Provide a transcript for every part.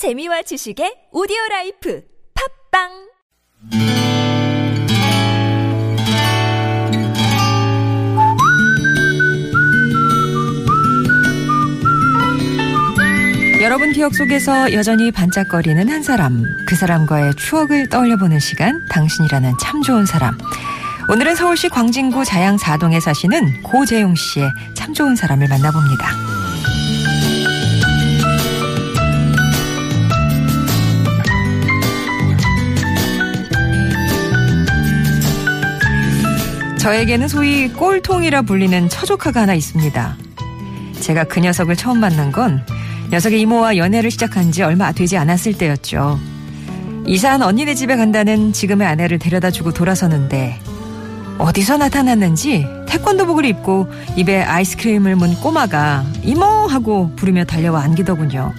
재미와 지식의 오디오 라이프 팟빵 여러분 기억 속에서 여전히 반짝거리는 한 사람, 그 사람과의 추억을 떠올려보는 시간, 당신이라는 참 좋은 사람. 오늘은 서울시 광진구 자양 4동에 사시는 고재용 씨의 참 좋은 사람을 만나봅니다. 저에게는 소위 꼴통이라 불리는 처조카가 하나 있습니다. 제가 그 녀석을 처음 만난 건 녀석의 이모와 연애를 시작한 지 얼마 되지 않았을 때였죠. 이사한 언니네 집에 간다는 지금의 아내를 데려다 주고 돌아서는데 어디서 나타났는지 태권도복을 입고 입에 아이스크림을 문 꼬마가 이모 하고 부르며 달려와 안기더군요.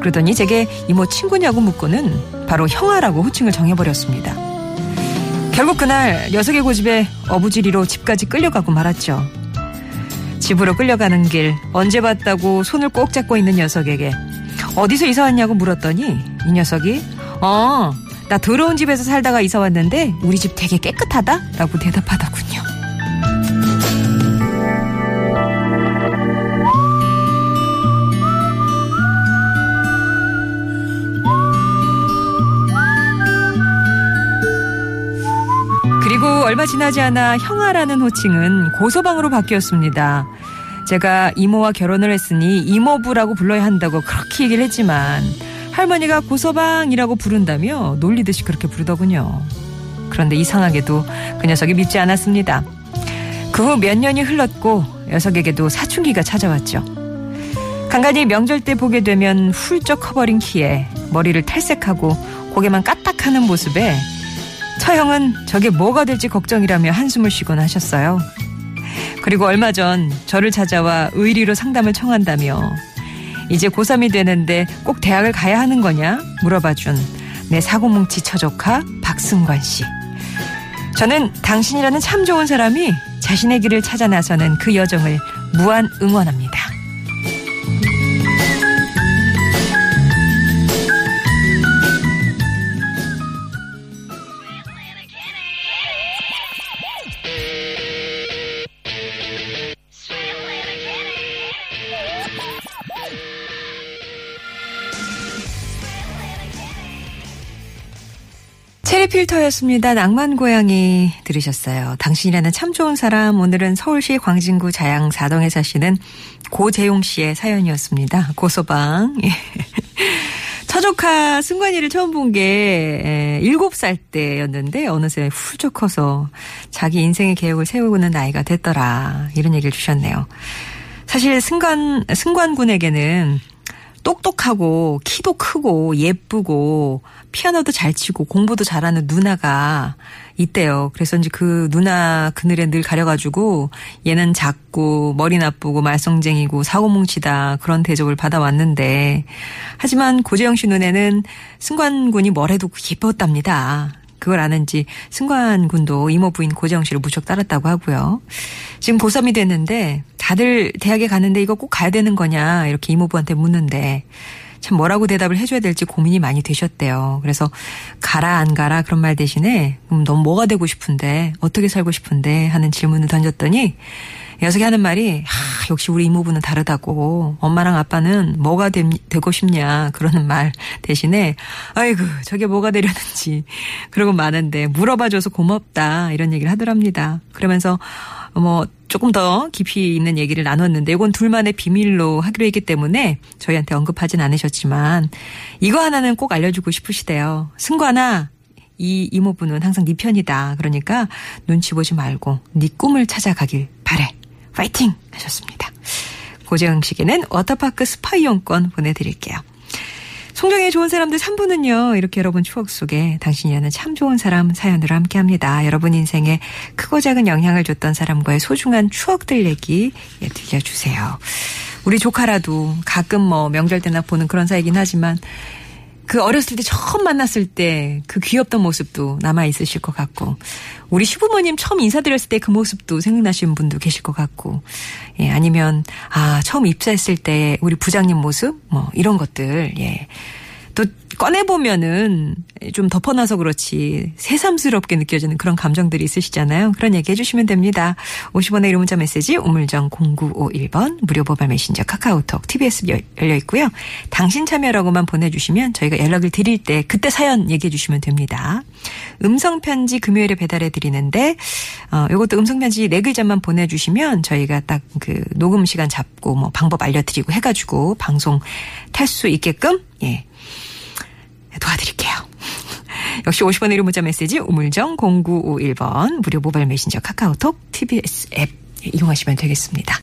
그러더니 제게 이모 친구냐고 묻고는 바로 형아라고 호칭을 정해버렸습니다. 결국 그날 녀석의 고집에 어부지리로 집까지 끌려가고 말았죠. 집으로 끌려가는 길 언제 봤다고 손을 꼭 잡고 있는 녀석에게 어디서 이사 왔냐고 물었더니 이 녀석이 어, 나 더러운 집에서 살다가 이사 왔는데 우리 집 되게 깨끗하다? 라고 대답하더군요. 얼마 지나지 않아 형아라는 호칭은 고소방으로 바뀌었습니다. 제가 이모와 결혼을 했으니 이모부라고 불러야 한다고 그렇게 얘기를 했지만 할머니가 고서방이라고 부른다며 놀리듯이 그렇게 부르더군요. 그런데 이상하게도 그 녀석이 믿지 않았습니다. 그 후 몇 년이 흘렀고 녀석에게도 사춘기가 찾아왔죠. 간간히 명절 때 보게 되면 훌쩍 커버린 키에 머리를 탈색하고 고개만 까딱하는 모습에 처형은 저게 뭐가 될지 걱정이라며 한숨을 쉬곤 하셨어요. 그리고 얼마 전 저를 찾아와 의리로 상담을 청한다며 이제 고3이 되는데 꼭 대학을 가야 하는 거냐 물어봐준 내 사고뭉치 처조카 박승관 씨. 저는 당신이라는 참 좋은 사람이 자신의 길을 찾아 나서는 그 여정을 무한 응원합니다. 필터였습니다. 낭만 고양이 들으셨어요. 당신이라는 참 좋은 사람. 오늘은 서울시 광진구 자양 4동에 사시는 고재용 씨의 사연이었습니다. 고소방. 예. 처조카 승관이를 처음 본 게 7살 때였는데 어느새 훌쩍 커서 자기 인생의 계획을 세우는 나이가 됐더라. 이런 얘기를 주셨네요. 사실 승관, 승관군에게는 똑똑하고 키도 크고 예쁘고 피아노도 잘 치고 공부도 잘하는 누나가 있대요. 그래서 이제 그 누나 그늘에 늘 가려가지고 얘는 작고 머리 나쁘고 말썽쟁이고 사고뭉치다 그런 대접을 받아왔는데 하지만 고재영 씨 눈에는 승관군이 뭘 해도 예뻤답니다. 그걸 아는지 승관 군도 이모 부인 고재영 씨를 무척 따랐다고 하고요. 지금 고3이 됐는데 다들 대학에 가는데 이거 꼭 가야 되는 거냐 이렇게 이모부한테 묻는데 참 뭐라고 대답을 해줘야 될지 고민이 많이 되셨대요. 그래서 가라 안 가라 그런 말 대신에 음, 넌 뭐가 되고 싶은데 어떻게 살고 싶은데 하는 질문을 던졌더니 녀석이 하는 말이 아, 역시 우리 이모부는 다르다고 엄마랑 아빠는 뭐가 되, 되고 싶냐 그러는 말 대신에 아이고 저게 뭐가 되려는지 그러고 많은데 물어봐줘서 고맙다 이런 얘기를 하더랍니다. 그러면서 뭐 조금 더 깊이 있는 얘기를 나눴는데 이건 둘만의 비밀로 하기로 했기 때문에 저희한테 언급하진 않으셨지만 이거 하나는 꼭 알려주고 싶으시대요. 승관아 이 이모부는 항상 네 편이다. 그러니까 눈치 보지 말고 네 꿈을 찾아가길 바래. 파이팅 하셨습니다. 고재영 씨에게는 워터파크 스파 이용권 보내드릴게요. 송정의 좋은 사람들 3부는요, 이렇게 여러분 추억 속에 당신이 아는 참 좋은 사람 사연으로 함께 합니다. 여러분 인생에 크고 작은 영향을 줬던 사람과의 소중한 추억들 얘기 예, 들려주세요. 우리 조카라도 가끔 뭐 명절 때나 보는 그런 사이긴 하지만 그 어렸을 때 처음 만났을 때 그 귀엽던 모습도 남아 있으실 것 같고 우리 시부모님 처음 인사드렸을 때 그 모습도 생각나시는 분도 계실 것 같고 예 아니면 아 처음 입사했을 때 우리 부장님 모습? 뭐 이런 것들 예. 또 꺼내보면은 좀 덮어놔서 그렇지 새삼스럽게 느껴지는 그런 감정들이 있으시잖아요. 그런 얘기 해주시면 됩니다. 50원의 이름 문자 메시지 우물정 0951번 무료 모바일 메신저 카카오톡 TBS 열려 있고요. 당신 참여라고만 보내주시면 저희가 연락을 드릴 때 그때 사연 얘기해 주시면 됩니다. 음성편지 금요일에 배달해 드리는데 어, 이것도 음성편지 네 글자만 보내주시면 저희가 딱 그 녹음 시간 잡고 뭐 방법 알려드리고 해가지고 방송 탈 수 있게끔 예 도와드릴게요. 역시 50원의 1호 문자 메시지 우물정 0951번 무료 모바일 메신저 카카오톡 TBS 앱 이용하시면 되겠습니다.